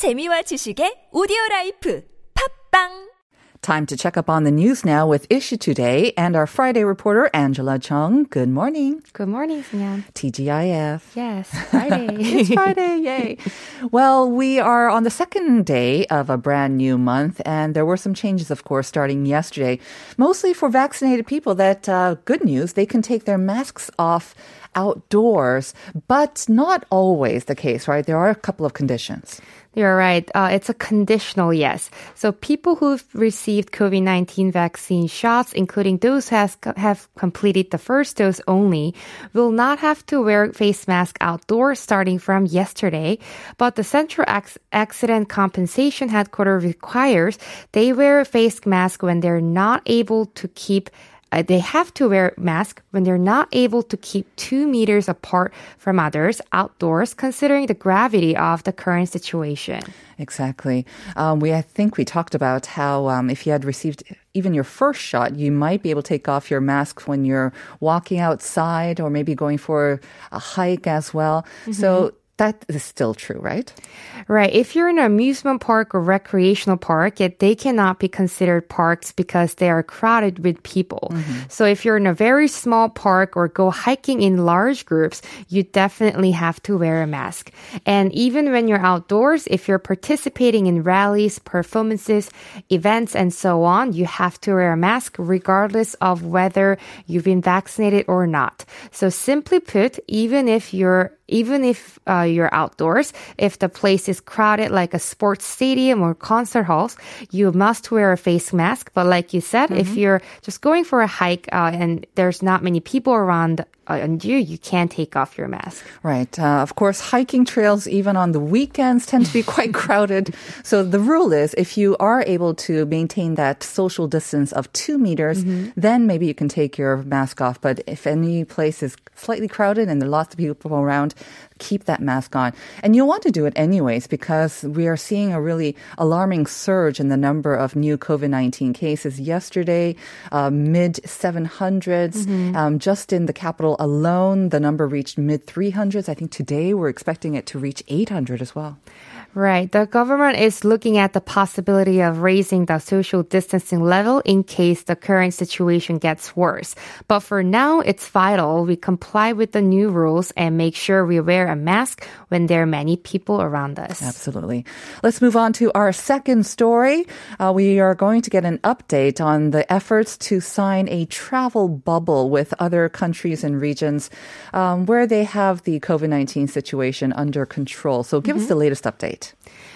재미와 지식의 오디오 라이프 팝빵 Time to check up on the news now with Issue Today and our Friday reporter, Angela Chung. Good morning. Good morning, Sinyan. TGIF. Yes, Friday. it's Friday, yay. Well, we are on the second day of a brand new month, and there were some changes, of course, starting yesterday, mostly for vaccinated people. That uh, good news, they can take their masks off outdoors, but not always the case, right? There are a couple of conditions. You're right. Uh, it's a conditional yes. So people who've received COVID-19 vaccine shots, including those who has, have completed the first dose only, will not have to wear face mask outdoors starting from yesterday. But the Central Accident Compensation Headquarters requires they wear a face mask when they're not able to keep uh, they have to wear mask when they're not able to keep two meters apart from others outdoors, considering the gravity of the current situation. Exactly. Um, we, I think we talked about how um, if you had received even your first shot, you might be able to take off your mask when you're walking outside or maybe going for a hike as well. Mm-hmm. So that is still true, right? Right. If you're in an amusement park or recreational park, it, they cannot be considered parks because they are crowded with people. Mm-hmm. So if you're in a very small park or go hiking in large groups, you definitely have to wear a mask. And even when you're outdoors, if you're participating in rallies, performances, events, and so on, you have to wear a mask regardless of whether you've been vaccinated or not. So simply put, even if you're even if uh, you're outdoors, if the place is crowded like a sports stadium or concert halls, you must wear a face mask. But like you said, mm-hmm. if you're just going for a hike uh, and there's not many people around and you, you can take off your mask. Right. Uh, of course, hiking trails, even on the weekends, tend to be quite crowded. So the rule is if you are able to maintain that social distance of two meters, mm-hmm. then maybe you can take your mask off. But if any place is slightly crowded and there are lots of people around, keep that mask on. And you'll want to do it anyways because we are seeing a really alarming surge in the number of new COVID 19 cases. Yesterday, uh, mid 700s. Mm-hmm. Um, just in the capital alone, the number reached mid 300s. I think today we're expecting it to reach 800 as well. Right. The government is looking at the possibility of raising the social distancing level in case the current situation gets worse. But for now, it's vital we comply with the new rules and make sure we wear a mask when there are many people around us. Absolutely. Let's move on to our second story. Uh, we are going to get an update on the efforts to sign a travel bubble with other countries and regions um, where they have the COVID 19 situation under control. So give mm-hmm. us the latest update. Welt.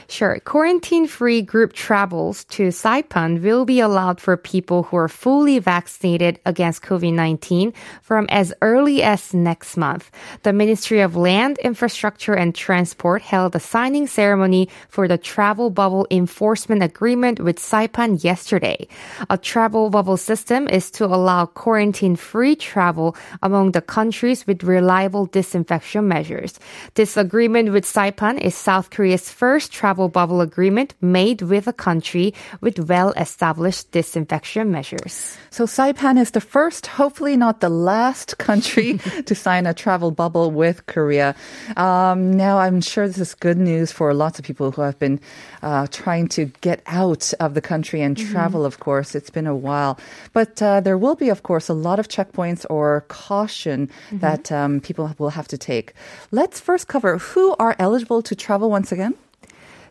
Sure. Quarantine free group travels to Saipan will be allowed for people who are fully vaccinated against COVID 19 from as early as next month. The Ministry of Land, Infrastructure and Transport held a signing ceremony for the travel bubble enforcement agreement with Saipan yesterday. A travel bubble system is to allow quarantine free travel among the countries with reliable disinfection measures. This agreement with Saipan is South Korea's first travel travel bubble agreement made with a country with well-established disinfection measures. So Saipan is the first, hopefully not the last country to sign a travel bubble with Korea. Um, now, I'm sure this is good news for lots of people who have been uh, trying to get out of the country and mm-hmm. travel, of course. It's been a while. But uh, there will be, of course, a lot of checkpoints or caution mm-hmm. that um, people will have to take. Let's first cover who are eligible to travel once again.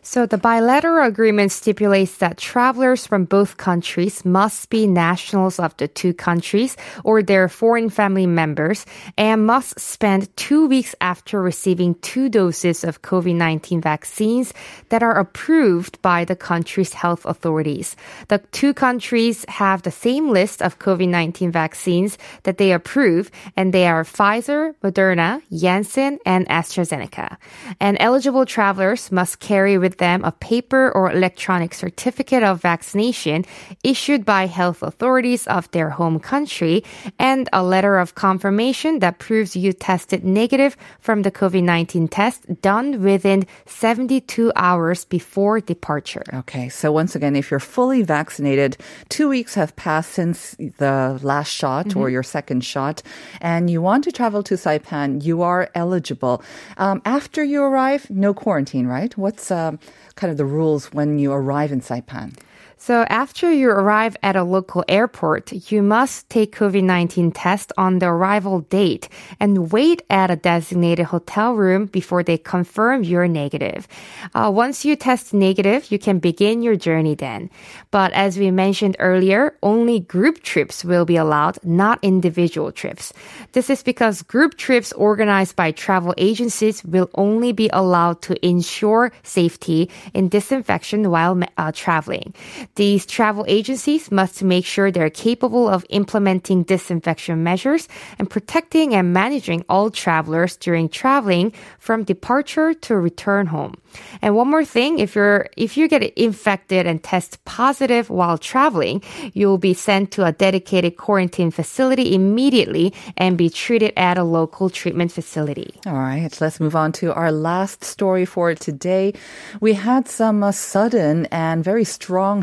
So the bilateral agreement stipulates that travelers from both countries must be nationals of the two countries or their foreign family members and must spend two weeks after receiving two doses of COVID-19 vaccines that are approved by the country's health authorities. The two countries have the same list of COVID-19 vaccines that they approve and they are Pfizer, Moderna, Janssen, and AstraZeneca. And eligible travelers must carry with them a paper or electronic certificate of vaccination issued by health authorities of their home country and a letter of confirmation that proves you tested negative from the COVID-19 test done within 72 hours before departure. Okay. So once again, if you're fully vaccinated, two weeks have passed since the last shot mm-hmm. or your second shot, and you want to travel to Saipan, you are eligible. Um, after you arrive, no quarantine, right? What's um, kind of the rules when you arrive in Saipan? So after you arrive at a local airport, you must take COVID-19 test on the arrival date and wait at a designated hotel room before they confirm you're negative. Uh, once you test negative, you can begin your journey then. But as we mentioned earlier, only group trips will be allowed, not individual trips. This is because group trips organized by travel agencies will only be allowed to ensure safety in disinfection while uh, traveling. These travel agencies must make sure they're capable of implementing disinfection measures and protecting and managing all travelers during traveling from departure to return home. And one more thing, if you're if you get infected and test positive while traveling, you'll be sent to a dedicated quarantine facility immediately and be treated at a local treatment facility. All right, let's move on to our last story for today. We had some uh, sudden and very strong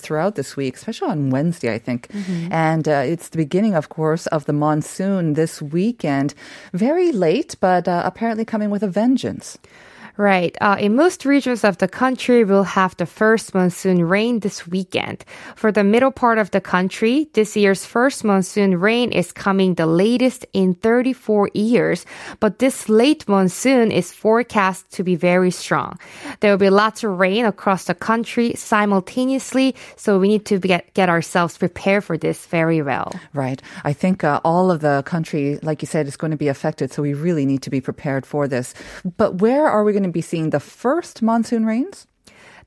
throughout this week, especially on Wednesday, I think. Mm-hmm. And uh, it's the beginning, of course, of the monsoon this weekend. Very late, but uh, apparently coming with a vengeance. Right. Uh, in most regions of the country, we'll have the first monsoon rain this weekend. For the middle part of the country, this year's first monsoon rain is coming the latest in 34 years, but this late monsoon is forecast to be very strong. There will be lots of rain across the country simultaneously, so we need to get, get ourselves prepared for this very well. Right. I think uh, all of the country, like you said, is going to be affected, so we really need to be prepared for this. But where are we going to to be seeing the first monsoon rains?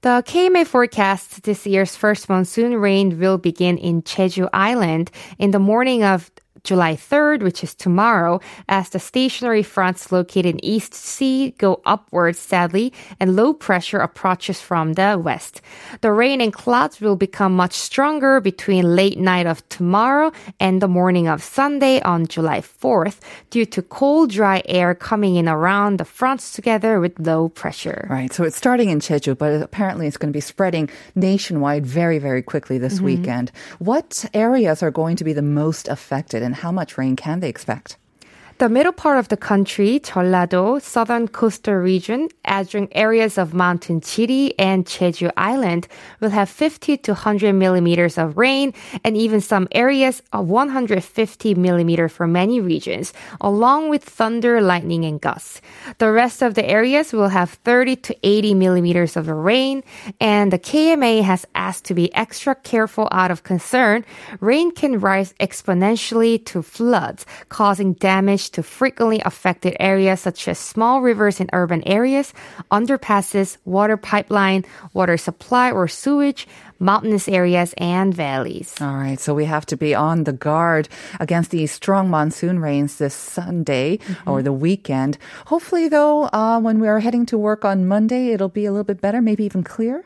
The KMA forecasts this year's first monsoon rain will begin in Jeju Island in the morning of July 3rd, which is tomorrow, as the stationary fronts located in East Sea go upwards sadly, and low pressure approaches from the west. The rain and clouds will become much stronger between late night of tomorrow and the morning of Sunday on July 4th due to cold, dry air coming in around the fronts together with low pressure. Right. So it's starting in Jeju, but apparently it's going to be spreading nationwide very, very quickly this mm-hmm. weekend. What areas are going to be the most affected? And how much rain can they expect? The middle part of the country, Jeollado, southern coastal region, adjoining areas of Mountain Chiri and Jeju Island will have 50 to 100 millimeters of rain and even some areas of 150 millimeter for many regions, along with thunder, lightning, and gusts. The rest of the areas will have 30 to 80 millimeters of rain, and the KMA has asked to be extra careful out of concern. Rain can rise exponentially to floods, causing damage to frequently affected areas such as small rivers in urban areas, underpasses, water pipeline, water supply or sewage, mountainous areas and valleys. All right, so we have to be on the guard against these strong monsoon rains this Sunday mm-hmm. or the weekend. Hopefully, though, uh, when we are heading to work on Monday, it'll be a little bit better, maybe even clear.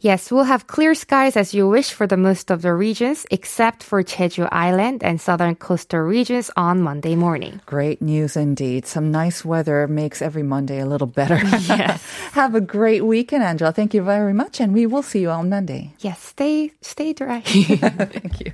Yes, we'll have clear skies as you wish for the most of the regions, except for Jeju Island and southern coastal regions on Monday morning. Great news indeed. Some nice weather makes every Monday a little better. Yes. have a great weekend, Angela. Thank you very much, and we will see you on Monday. Yes, stay stay dry. Thank you.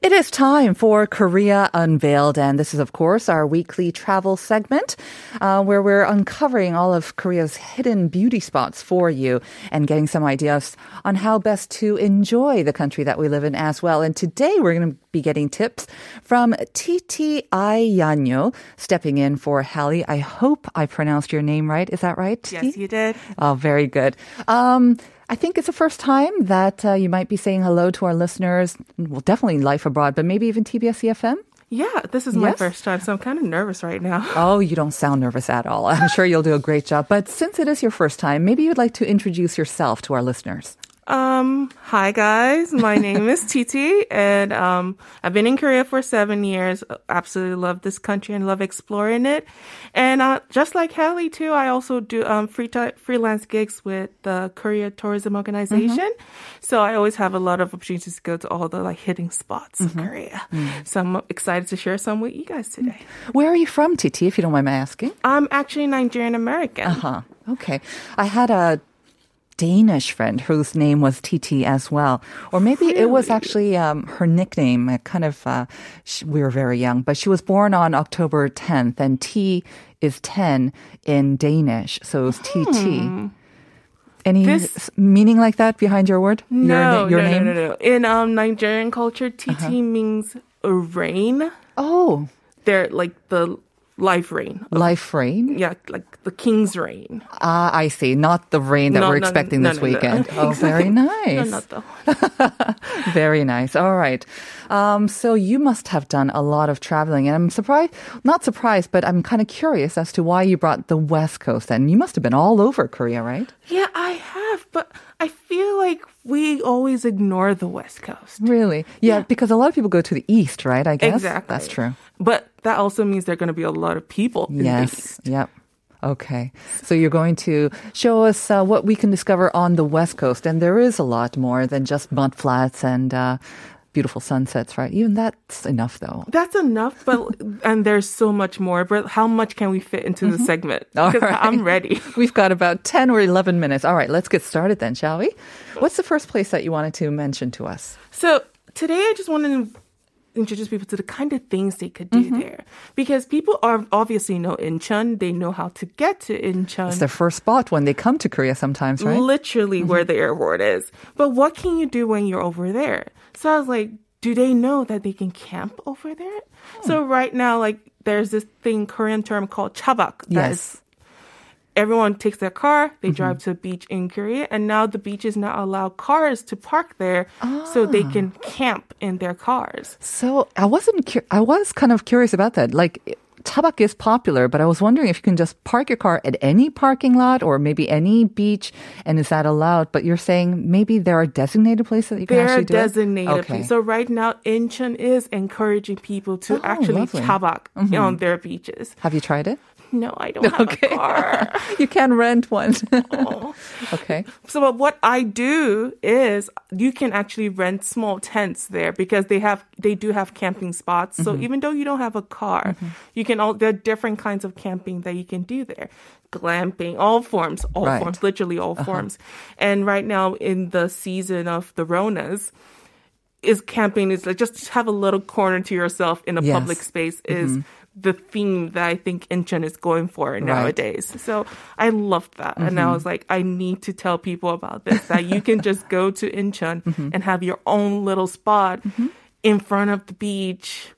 It is time for Korea Unveiled, and this is, of course, our weekly travel segment uh, where we're uncovering all of Korea's hidden beauty spots for you and getting some ideas on how best to enjoy the country that we live in as well. And today we're going to be getting tips from Titi Yanyo, stepping in for Hallie. I hope I pronounced your name right. Is that right? Yes, you did. Oh, very good. Um, I think it's the first time that uh, you might be saying hello to our listeners. Well, definitely Life Abroad, but maybe even TBS EFM. Yeah, this is my first time, so I'm kind of nervous right now. Oh, you don't sound nervous at all. I'm sure you'll do a great job. But since it is your first time, maybe you'd like to introduce yourself to our listeners. Um, hi guys. My name is Titi and um I've been in Korea for 7 years. Absolutely love this country and love exploring it. And uh just like Hallie too, I also do um free t- freelance gigs with the Korea Tourism Organization. Mm-hmm. So I always have a lot of opportunities to go to all the like hitting spots mm-hmm. of Korea. Mm-hmm. So I'm excited to share some with you guys today. Where are you from, Titi, if you don't mind my asking? I'm actually Nigerian American. Uh-huh. Okay. I had a Danish friend whose name was TT as well. Or maybe really? it was actually um, her nickname. Kind of, uh, she, we were very young, but she was born on October 10th, and T is 10 in Danish. So it's TT. Any This- meaning like that behind your word? No, na- your no, name? no, no, no. In um Nigerian culture, TT means reign. Oh, They're like the life rain. life rain. Yeah, like the king's reign. Ah, I see. Not the rain that No, we're no, expecting no, this weekend. Oh, very No, nice. not the Very nice. All right. Um, so you must have done a lot of traveling, and I'm surprised, not surprised, but I'm kind of curious as to why you brought the West Coast. And you must have been all over Korea, right? Yeah, I have, but I feel like we always ignore the West Coast. Really? Yeah, because a lot of people go to the East, right? I guess Exactly. that's true. But that also means there are going to be a lot of people Yes. Yep. Okay. So you're going to show us uh, what we can discover on the West Coast. And there is a lot more than just mud flats and uh, beautiful sunsets, right? Even that's enough, though. That's enough, but and there's so much more. But how much can we fit into the segment? Mm-hmm. All right. I'm ready. We've got about 10 or 11 minutes. All right, let's get started then, shall we? What's the first place that you wanted to mention to us? So today I just wanted to introduce people to the kind of things they could do Mm-hmm. there. Because people are obviously know Incheon. They know how to get to Incheon. It's their first spot when they come to Korea sometimes, right? Mm-hmm. Literally where the airport is. But what can you do when you're over there? So I was like, do they know that they can camp over there? Hmm. So right now, like there's this thing, Korean term called chabak. that Yes. Everyone takes their car, they Mm-hmm. drive to a beach in Korea, and now the beaches now allow cars to park there so they Ah. can camp in their cars. So I wasn't. Cu- I was kind of curious about that. Like. Chabak is popular, but I was wondering if you can just park your car at any parking lot or maybe any beach, and is that allowed? But you're saying maybe there are designated places that you can actually do it? designated. Okay. place. So right now, Incheon is encouraging people to Oh, actually lovely. Mm-hmm. on their beaches. Have you tried it? No, I don't have a car. you can rent one. Oh. okay. So what I do is you can actually rent small tents there because they have they do have camping spots. So Mm-hmm. even though you don't have a car, mm-hmm. you can all there are different kinds of camping that you can do there. Glamping, all forms, all Right. forms, literally all uh-huh. forms. And right now in the season of the Ronas, is camping is like just have a little corner to yourself in a Yes. public space is mm-hmm. The theme that I think Incheon is going for nowadays. So I loved that. And I mm-hmm. was like, I need to tell people about this, that you can just go to Incheon mm-hmm. and have your own little spot mm-hmm. in front of the beach.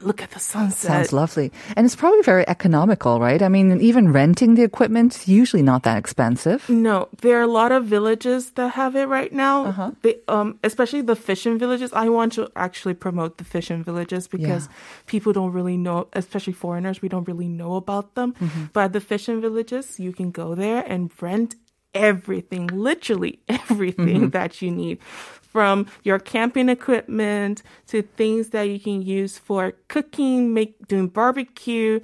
Look at the sunset. Sounds lovely. And it's probably very economical, right? I mean, even renting the equipment is usually not that expensive. No, there are a lot of villages that have it right now. Uh-huh. They, um, especially the fishing villages. I want to actually promote the fishing villages because people don't really know, especially foreigners, we don't really know about them. Mm-hmm. But the fishing villages, you can go there and rent everything, literally everything Mm-hmm. that you need. From your camping equipment to things that you can use for cooking, make doing barbecue,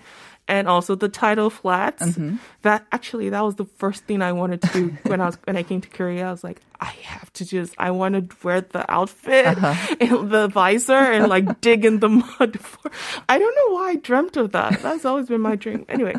and also the tidal flats. Mm-hmm. That actually that was the first thing I wanted to do when I was when I came to Korea. I was like, I have to just I want to wear the outfit Uh-huh. and the visor and like dig in the mud. For, I don't know why I dreamt of that. That's always been my dream. Anyway,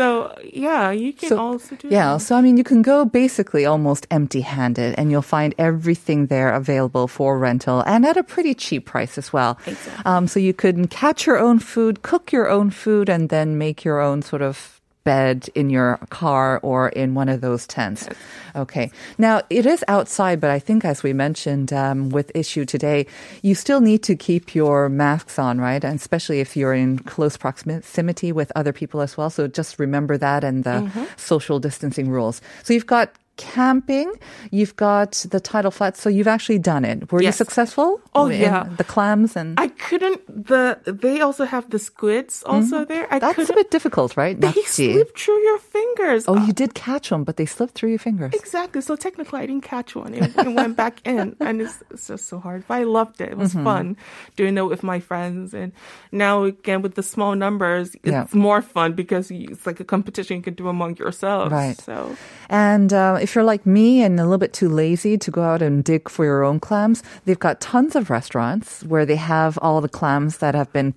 so yeah, you can So- also do Yeah, that. so I mean, you can go basically almost empty handed and you'll find everything there available for rental and at a pretty cheap price as well. Exactly. Um, so you can catch your own food, cook your own food, and then make your own sort of bed in your car or in one of those tents. Okay. Now, it is outside, but I think as we mentioned um, with issue today, you still need to keep your masks on, right? And especially if you're in close proximity with other people as well. So just remember that and the Mm-hmm. social distancing rules. So you've got camping, you've got the tidal flats. So you've actually done it. Were you successful? Oh, yeah. The clams and I couldn't. The they also have the squids also there. I Mm-hmm. that's a bit difficult, right? they Nakji. slip through your fingers. Oh, you did catch them, but they slipped through your fingers. Exactly. So technically, I didn't catch one. It, it went back in, and it's, it's just so hard. But I loved it. It was Mm-hmm. fun doing it with my friends. And now again with the small numbers, it's Yeah. more fun because it's like a competition you can do among yourselves. Right. So And uh, if you're like me and a little bit too lazy to go out and dig for your own clams, they've got tons of restaurants where they have all the clams that have been,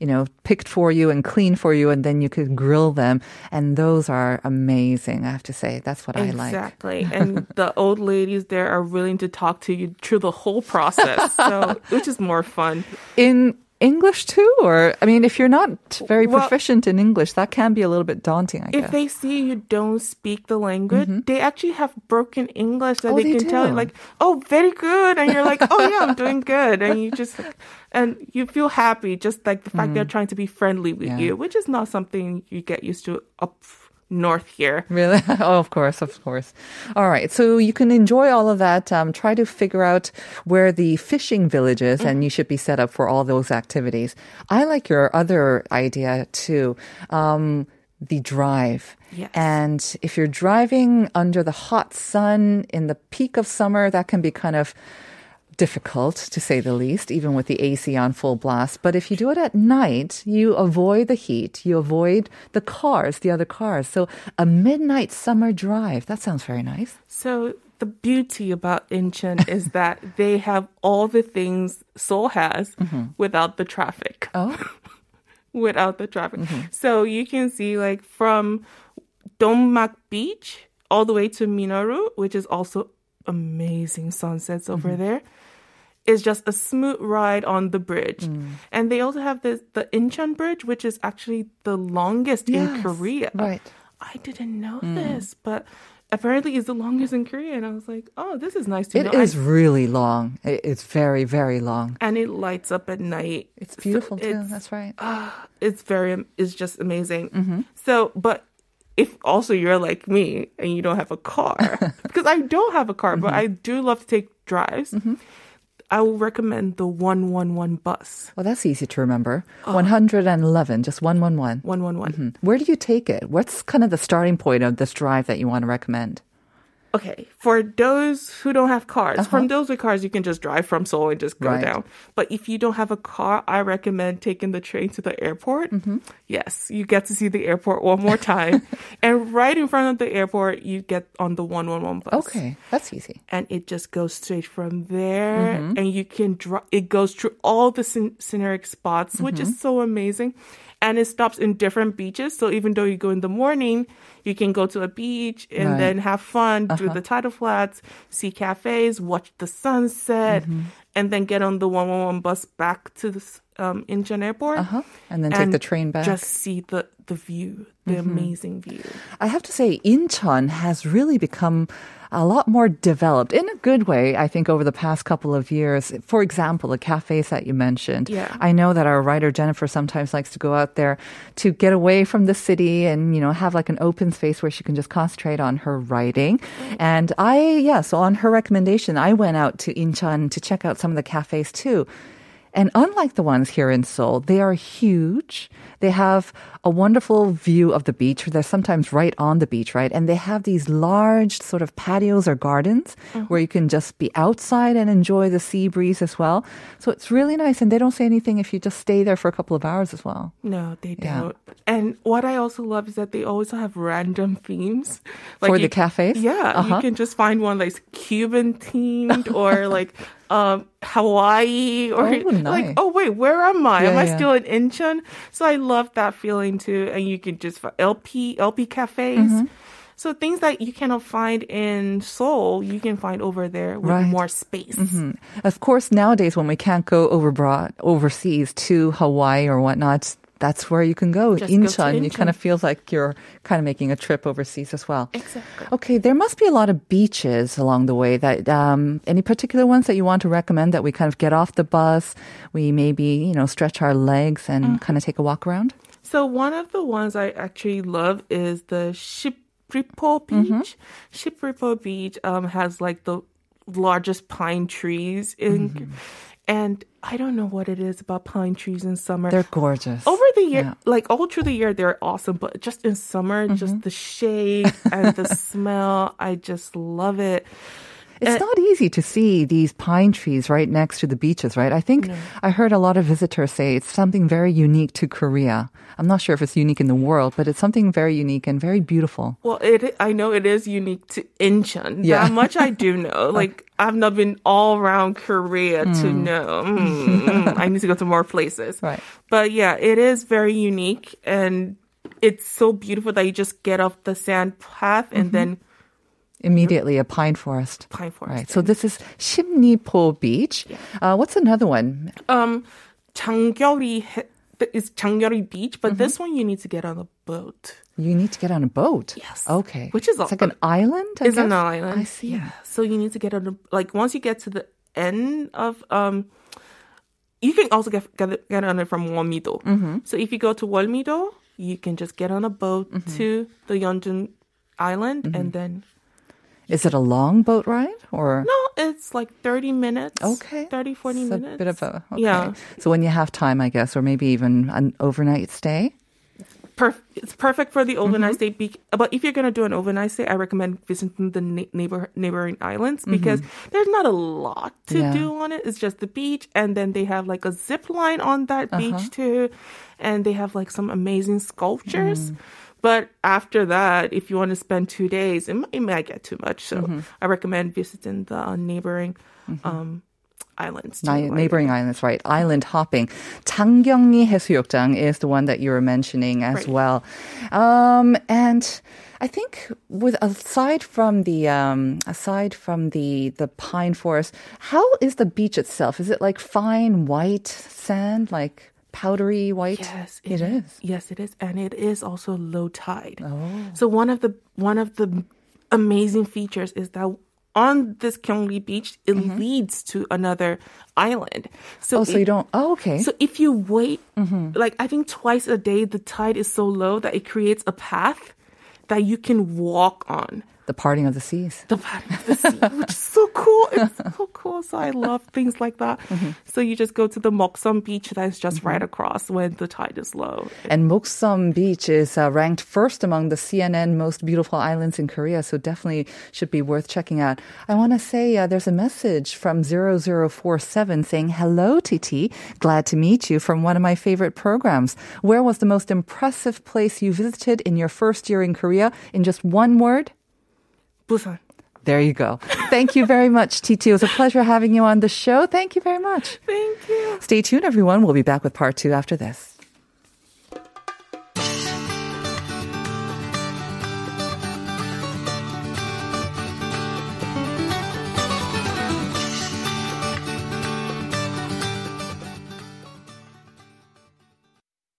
you know, picked for you and cleaned for you, and then you could grill them. And those are amazing, I have to say. That's what I like. exactly. and the old ladies there are willing to talk to you through the whole process. So which is more fun. In English too? Or, I mean, if you're not very Well- proficient in English, that can be a little bit daunting, I If guess. they see you don't speak the language, mm-hmm. they actually have broken English that Oh, they, they can tell you, like, "Oh, very good," and you're like, "Oh yeah, I'm doing good," and you just and you feel happy, just like the fact they're mm. trying to be friendly with Yeah. you, which is not something you get used to up north here. Really? oh, of course, of course. All right. So you can enjoy all of that. Um, try to figure out where the fishing village is, and you should be set up for all those activities. I like your other idea too. Um, the drive. Yes. And if you're driving under the hot sun in the peak of summer, that can be kind of difficult to say the least, even with the AC on full blast. But if you do it at night, you avoid the heat, you avoid the cars, the other cars. So a midnight summer drive, that sounds very nice. So the beauty about Incheon is that they have all the things Seoul has mm-hmm. without the traffic. Oh, without the traffic. Mm-hmm. So you can see like from Dongmak Beach all the way to Minaru, which is also amazing sunsets over mm-hmm. there. Is just a smooth ride on the bridge. And they also have this the Incheon Bridge, which is actually the longest in Korea. right. I didn't know this, but apparently it's the longest in Korea. And I was like, oh, this is nice to it know. is I- really long. It's very, very long. and it lights up at night. It's So beautiful too. it's- That's right. it's very it's just amazing. Mm-hmm. So, but if also you're like me and you don't have a car, because I don't have a car, but Mm-hmm. I do love to take drives. I will recommend the one one one bus. Well, that's easy to remember. 111, just 111. One one one. Hmm. Where do you take it? What's kind of the starting point of this drive that you want to recommend? Okay, for those who don't have cars, from those with cars, you can just drive from Seoul and just go Uh-huh. Right. down. But if you don't have a car, I recommend taking the train to the airport. Mm-hmm. Yes, you get to see the airport one more time, and right in front of the airport, you get on the one one one bus. Okay, that's easy. and it just goes straight from there Mm-hmm. and you can draw it goes through all the scen- scenic spots which Mm-hmm. is so amazing and it stops in different beaches so even though you go in the morning you can go to a beach and Right. Uh-huh. then have fun through the tidal flats see cafes watch the sunset Mm-hmm. and then get on the 111 bus back to the um, Incheon airport Uh-huh. And then take the train back. just see the the view the amazing view I have to say, Incheon has really become a lot more developed in a good way, I think, over the past couple of years. For example, the cafes that you mentioned. Yeah. I know that our writer Jennifer sometimes likes to go out there to get away from the city and, you know, have like an open space where she can just concentrate on her writing. And I, yeah, so on her recommendation, I went out to Incheon to check out some of the cafes too. And unlike the ones here in Seoul, they are huge. They have a wonderful view of the beach. They're sometimes right on the beach, right? And they have these large sort of patios or gardens where you can just be outside and enjoy the sea breeze as well. So it's really nice. And they don't say anything if you just stay there for a couple of hours as well. No, they Yeah. don't. And what I also love is that they always have random themes For the cafes? Yeah, Uh-huh. you can just find one that's Cuban themed or like um, Hawaii or Oh, nice. like oh wait, where am I? am I yeah. still in Incheon? So I love that feeling too. And you can just LP LP cafes. Mm-hmm. So things that you cannot find in Seoul, you can find over there with Right. Mm-hmm. more space. Of course, nowadays when we can't go over overbroad, overseas to Hawaii or whatnot, that's where you can go. Just go to Incheon, you kind of feels like you're kind of making a trip overseas as well. Exactly. Okay, there must be a lot of beaches along the way. That um, any particular ones that you want to recommend that we kind of get off the bus, we maybe you know stretch our legs and Mm-hmm. kind of take a walk around. So one of the ones I actually love is the Shipripo Beach. Shipripo Beach um, has like the largest pine trees in, and I don't know what it is about pine trees in summer. They're gorgeous. over the year, Yeah. like all through the year, they're awesome. But just in summer, Mm-hmm. just the shade and the smell, I just love it. It's not easy to see these pine trees right next to the beaches, right? I think I heard a lot of visitors say it's something very unique to Korea. I'm not sure if it's unique in the world, but it's something very unique and very beautiful. Well, it I know it is unique to Incheon. Yeah. That much I do know. Like I've not been all around Korea to Hmm. know. Mm, mm, I need to go to more places. Right. But yeah, it is very unique and it's so beautiful that you just get off the sand path and then Immediately a pine forest. pine forest. Right. So this is Shimnipo Beach. Uh, what's another one? Um, Changgyeori he- is Changgyeori Beach, but this one you need to get on a boat. You need to get on a boat. Yes. Okay. Which is it's like an island. I It's an island. I see. Yeah. So you need to get on a like once you get to the end of um. You can also get get, get on it from Wolmido. Mm-hmm. So if you go to Wolmido, you can just get on a boat Mm-hmm. to the Yeonjun Island, and then Is it a long boat ride or? no, it's like thirty minutes. Okay. 30, 40 It's minutes. a bit of a okay. Yeah. So when you have time, I guess, or maybe even an overnight stay. Perf- it's perfect for the overnight Mm-hmm. stay. But if you're going to do an overnight stay, I recommend visiting the na- neighbor neighboring islands because there's not a lot to Mm-hmm. Yeah. do on it. It's just the beach, and then they have like a zip line on that Uh-huh. beach too, and they have like some amazing sculptures. Mm. But after that, if you want to spend two days, it might, it might get too much. So Mm-hmm. I recommend visiting the uh, neighboring um, islands. too, Ni- like- neighboring islands, right? Island hopping. 장경리 해수욕장 is the one that you were mentioning as Right. well. Um, and I think with aside from the um, aside from the the pine forest, how is the beach itself? Is it like fine white sand, like powdery white? Yes, it is. Yes, it is, and it is also low tide. Oh. So one of the one of the amazing features is that on this Gyeongri beach, it leads to another island. Mm-hmm. So Oh, so it- you don't. Oh, okay. So if you wait, like I think twice a day, the tide is so low that it creates a path that you can walk on. The parting of the seas. The path of the sea, which is so cool. It's so cool. So I love things like that. So you just go to the Moksum beach that's just right across when the tide is low. And Moksum Beach is uh, ranked first among the CNN most beautiful islands in Korea, so definitely should be worth checking out. I want to say uh, there's a message from 0047 saying, Hello, TT. Glad to meet you from one of my favorite programs. Where was the most impressive place you visited in your first year in Korea? In just one word? Busan. There you go. Thank you very much, TT. It was a pleasure having you on the show. Thank you very much. Thank you. Stay tuned, everyone. We'll be back with part two after this.